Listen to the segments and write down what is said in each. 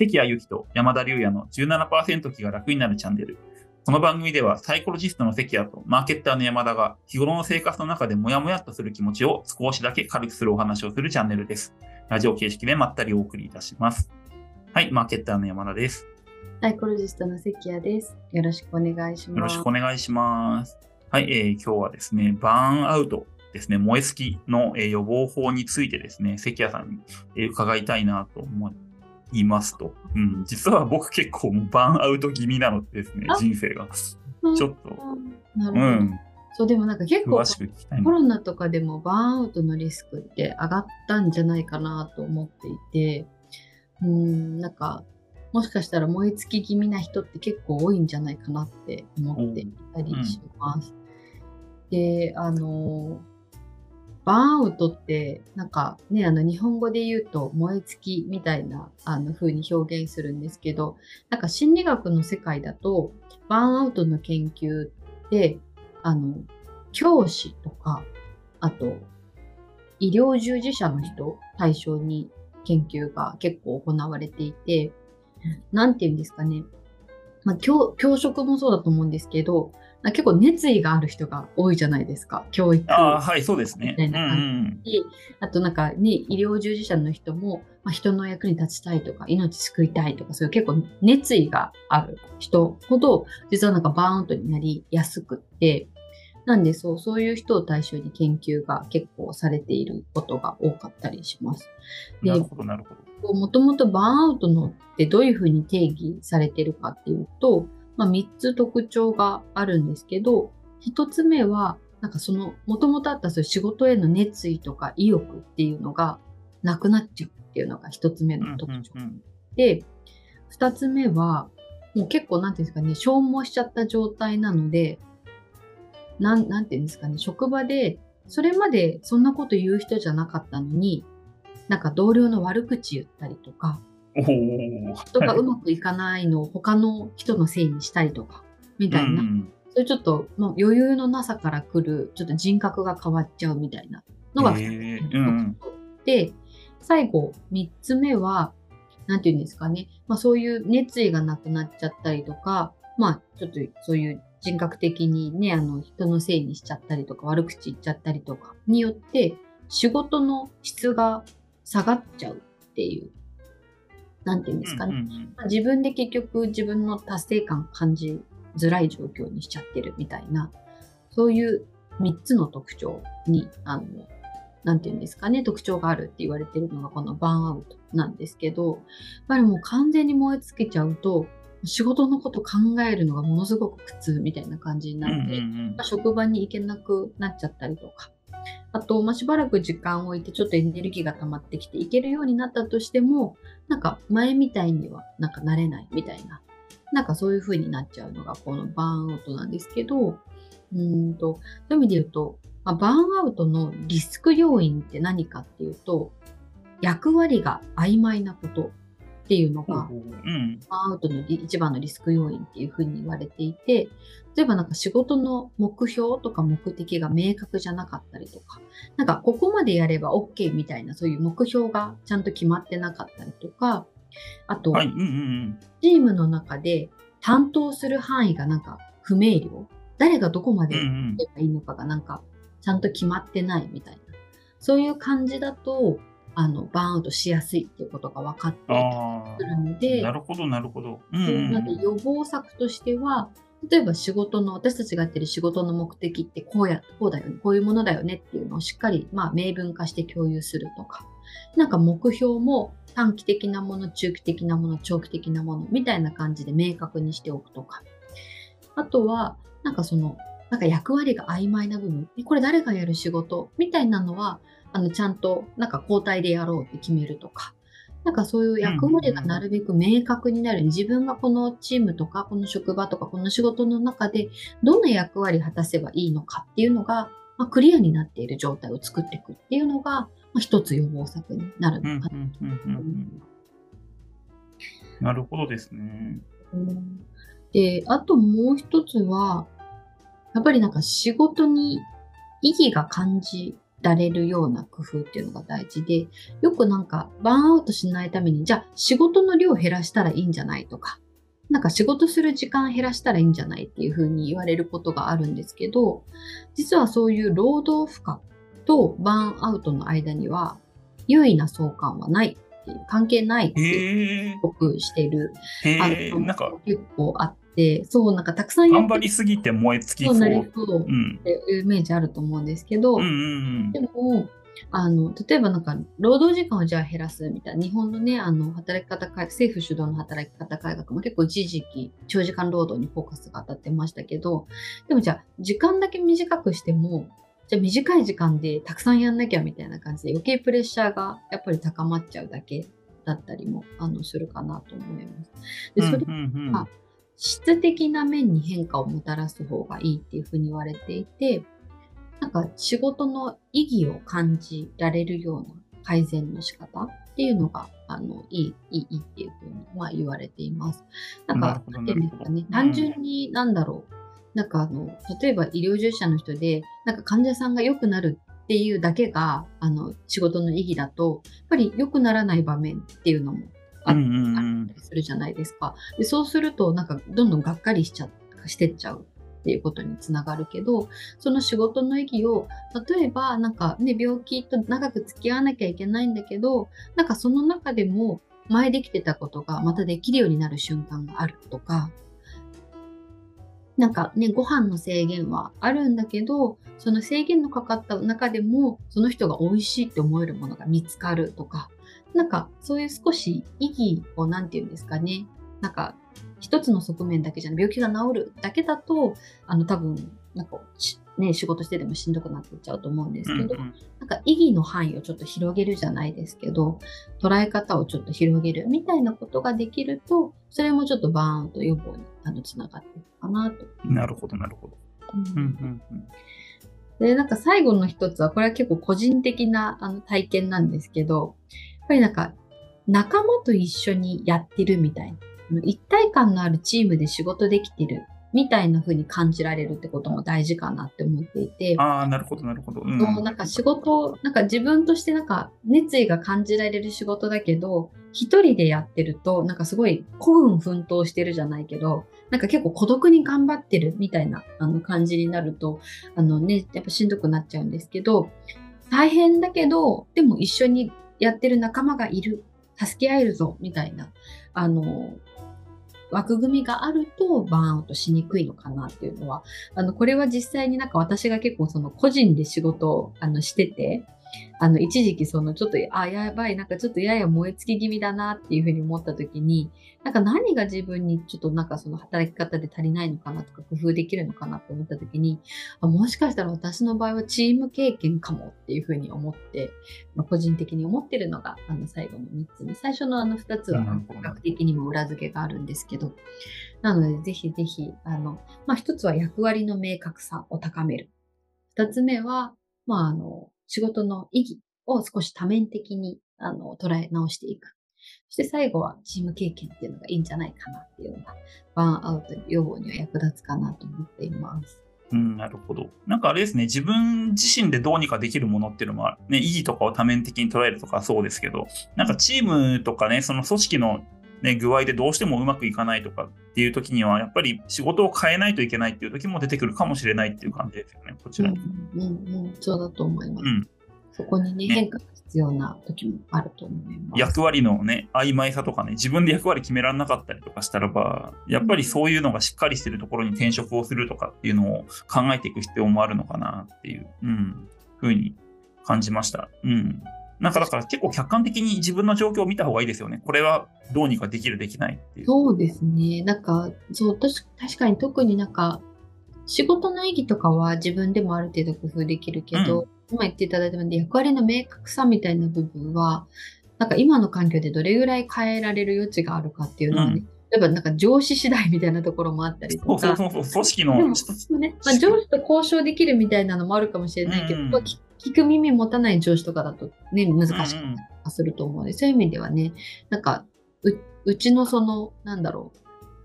関谷由紀と山田龍也の17%気が楽になるチャンネル。この番組ではサイコロジストの関谷とマーケッターの山田が日頃の生活の中でモヤモヤっとする気持ちを少しだけ軽くするお話をするチャンネルです。ラジオ形式でまったりお送りいたします。はい、マーケッターの山田です。サイコロジストの関谷です。よろしくお願いします。よろしくお願いします。はい、えー今日はですね、バーンアウトですね、燃え尽きの、えー予防法についてですね、関谷さんに、えー伺いたいなと思いますと。うん、実は僕結構バーンアウト気味なのでですねあ、人生が。うんちょっと、うなるほど。ん、そう、でもなんか結構。コロナとかでもバーンアウトのリスクって上がったんじゃないかなと思っていて、うん、なんか、もしかしたら燃え尽き気味な人って結構多いんじゃないかなって思っていたりします。で、あの、バーンアウトって、なんかね、あの、日本語で言うと燃え尽きみたいな、あの、風に表現するんですけど、なんか心理学の世界だと、バーンアウトの研究って、あの、教師とか、あと、医療従事者の人対象に研究が結構行われていて、なんて言うんですかね。まあ、教教職もそうだと思うんですけど、結構熱意がある人が多いじゃないですか。教育。ああ、はい、そうですね。みうんうたいな感ん。あとなんかね、医療従事者の人も、まあ、人の役に立ちたいとか、命救いたいとか、そういう結構熱意がある人ほど、実はなんかバーンアウトになりやすくって、なんでそう、そういう人を対象に研究が結構されていることが多かったりします。でなるほど、なるほど。もともとバーンアウトのってどういうふうに定義されてるかっていうと、まあ、3つ特徴があるんですけど、1つ目は、なんかその、もともとあったそういう仕事への熱意とか意欲っていうのがなくなっちゃうっていうのが1つ目うんの特徴。うんうんで、2つ目は、もう結構なんていうんですかね、消耗しちゃった状態なので、なん、なんていうんですかね、職場で、それまでそんなこと言う人じゃなかったのに、なんか同僚の悪口言ったりとか。人がうまくいかないのを他の人のせいにしたりとか、みたいな、うんうん。そういうちょっともう余裕のなさから来る、ちょっと人格が変わっちゃうみたいなのがへー。うん。うんで、最後、3つ目は、なんていうんですかね、まあそういう熱意がなくなっちゃったりとか、まあちょっとそういう人格的にね、あの人のせいにしちゃったりとか、悪口言っちゃったりとかによって、仕事の質が下がっちゃうっていう、なんていうんですかね。まあ自分で結局自分の達成感感じづらい状況にしちゃってるみたいな、そういう3つの特徴に、あの、なんていうんですかね、特徴があるって言われてるのがこのバーンアウトなんですけど、やっぱりもう完全に燃え尽きちゃうと、仕事のこと考えるのがものすごく苦痛みたいな感じになうんって、まあ職場に行けなくなっちゃったりとか、あと、まあ、しばらく時間を置いてちょっとエネルギーが溜まってきて行けるようになったとしても、なんか前みたいにはなんかなれないみたいな、なんかそういう風になっちゃうのがこのバーンアウトなんですけど、うんと、そういう意味で言うと、まあ、バーンアウトのリスク要因って何かっていうと、役割が曖昧なこと。っていうのが、アウトのリ一番のリスク要因っていうふうに言われていて、例えばなんか仕事の目標とか目的が明確じゃなかったりとか、なんかここまでやれば OK みたいなそういう目標がちゃんと決まってなかったりとか、あと、はい、うんうんチームの中で担当する範囲がなんか不明瞭。誰がどこまでやればいいのかがなんかちゃんと決まってないみたいな。そういう感じだと、あの、バーンアウトしやすいっていうことが分かってくるのあ。で、なるほど、なるほど。うんでうんなんで予防策としては、例えば仕事の、私たちがやってる仕事の目的ってこうや、こうだよね、こういうものだよねっていうのをしっかり、まあ、明文化して共有するとか、なんか目標も短期的なもの、中期的なもの、長期的なものみたいな感じで明確にしておくとか。あとは、なんかその、なんか役割が曖昧な部分、えこれ誰がやる仕事？みたいなのは、あの、ちゃんとなんか交代でやろうって決めるとか。なんかそういう役割がなるべく明確になるように、自分がこのチームとか、この職場とか、この仕事の中で、どんな役割を果たせばいいのかっていうのが、まあ、クリアになっている状態を作っていくっていうのが、まあ、一つ予防策になるうんのかうんうんうんうんなるほどですね。な。で、あともう一つは、やっぱりなんか仕事に意義が感じられるような工夫っていうのが大事で、よくなんかバーンアウトしないために、じゃあ仕事の量減らしたらいいんじゃないとか、なんか仕事する時間減らしたらいいんじゃないっていうふうに言われることがあるんですけど、実はそういう労働負荷とバーンアウトの間には優位な相関はないっていう関係ないって僕してるあの結構あってそうなんかたくさん頑張りすぎて燃え尽きそうなりそう。っていうイメージあると思うんですけど、うんうんうん、でもあの例えばなんか労働時間をじゃあ減らすみたいな日本のねあの働き方改政府主導の働き方改革も結構一時期長時間労働にフォーカスが当たってましたけどでもじゃあ時間だけ短くしてもじゃあ短い時間でたくさんやんなきゃみたいな感じで余計プレッシャーがやっぱり高まっちゃうだけだったりもあのするかなと思います。でそれは質的な面に変化をもたらす方がいいっていうふうに言われていてなんか仕事の意義を感じられるような改善の仕方っていうのがあのいいいいっていうふうに、まあ、言われています。なんか、なんていうんですかね、単純になんだろう、なんかあの、例えば医療従事者の人で、なんか患者さんが良くなるっていうだけが、あの、仕事の意義だと、やっぱり良くならない場面っていうのもあったりするじゃないですか。でそうすると、なんかどんどんがっかりしちゃしてっちゃうっていうことにつながるけどその仕事の意義を例えばなんかね病気と長く付き合わなきゃいけないんだけどなんかその中でも前できてたことがまたできるようになる瞬間があるとかなんかね、ご飯の制限はあるんだけど、その制限のかかった中でも、その人が美味しいって思えるものが見つかるとか、なんかそういう少し意義を何て言うんですかね、なんか一つの側面だけじゃない、病気が治るだけだと、あの多分、なんか、ね、仕事してでもしんどくなっていっちゃうと思うんですけど、うんうん、なんか意義の範囲をちょっと広げるじゃないですけど、捉え方をちょっと広げるみたいなことができると、それもちょっとバーンと予防にあのつながっていくかなと。なるほど、なるほど。うんうんうんで、なんか最後の一つは、これは結構個人的なあの体験なんですけど、ぱりなんか仲間と一緒にやってるみたいな。一体感のあるチームで仕事できてるみたいな風に感じられるってことも大事かなって思っていて。ああ、なるほど、なるほど。うん、なんか仕事、なんか自分としてなんか熱意が感じられる仕事だけど、一人でやってると、なんかすごい孤軍奮闘してるじゃないけど、なんか結構孤独に頑張ってるみたいなあの感じになると、あのね、やっぱしんどくなっちゃうんですけど、大変だけど、でも一緒にやってる仲間がいる、助け合えるぞ、みたいな、あの、枠組みがあるとバーンアウトしにくいのかなっていうのは、あの、これは実際になんか私が結構その個人で仕事をあのしてて、あの、一時期そのちょっと、あ、やばい、なんかちょっとやや燃え尽き気味だなっていうふうに思った時に、なんか何が自分にちょっとなんかその働き方で足りないのかなとか工夫できるのかなって思った時に、あもしかしたら私の場合はチーム経験かもっていうふうに思って、まあ、個人的に思ってるのがあの最後の3つ目。最初のあの2つは比較的にも裏付けがあるんですけど、なのでぜひぜひ、あの、まあ、1つは役割の明確さを高める。2つ目は、まあ、あの、仕事の意義を少し多面的にあの捉え直していく。そして最後はチーム経験っていうのがいいんじゃないかなっていうのが、バーンアウト予防には役立つかなと思っています。うん、なるほど。なんかあれですね、自分自身でどうにかできるものっていうのも、ね、意義とかを多面的に捉えるとかそうですけど、なんかチームとかね、その組織のね、具合でどうしてもうまくいかないとかっていう時には、やっぱり仕事を変えないといけないっていう時も出てくるかもしれないっていう感じですよね、こちらに。うん、うん、うん、そうだと思います。うん、そこにね、ね変化が必要な時もあると思います。役割のね、曖昧さとかね、自分で役割決められなかったりとかしたらば、やっぱりそういうのがしっかりしてるところに転職をするとかっていうのを考えていく必要もあるのかなっていう、うん、ふうに感じました。うん。なんかだから結構客観的に自分の状況を見た方がいいですよね。これはどうにかできる、できないっていう。そうですね。なんか、そう、確かに特になんか、仕事の意義とかは自分でもある程度工夫できるけど、うん、今言っていただいたように役割の明確さみたいな部分は、なんか今の環境でどれぐらい変えられる余地があるかっていうのはね、うん例えばなんか上司次第みたいなところもあったりとか。そうそうそう、組織の。ね、まあ、上司と交渉できるみたいなのもあるかもしれないけど、うん、聞く耳持たない上司とかだとね、難しかったりすると思うので、うんうん、そういう意味ではね、なんかう、うちのその、なんだろ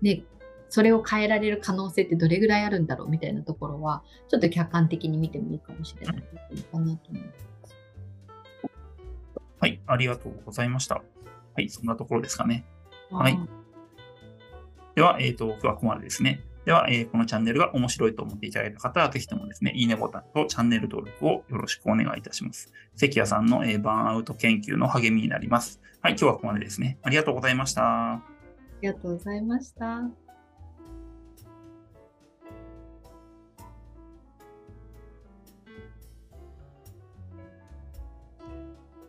う、ね、それを変えられる可能性ってどれぐらいあるんだろうみたいなところは、ちょっと客観的に見てもいいかもしれないかなと思います。はい、ありがとうございました。はい、そんなところですかね。はい。では、えっ、ー、と、今日はここまでですね。では、えー、このチャンネルが面白いと思っていただいた方は、ぜひともですね、いいねボタンとチャンネル登録をよろしくお願いいたします。関谷さんの、えー、バーンアウト研究の励みになります。はい、今日はここまでですね。ありがとうございました。ありがとうございました。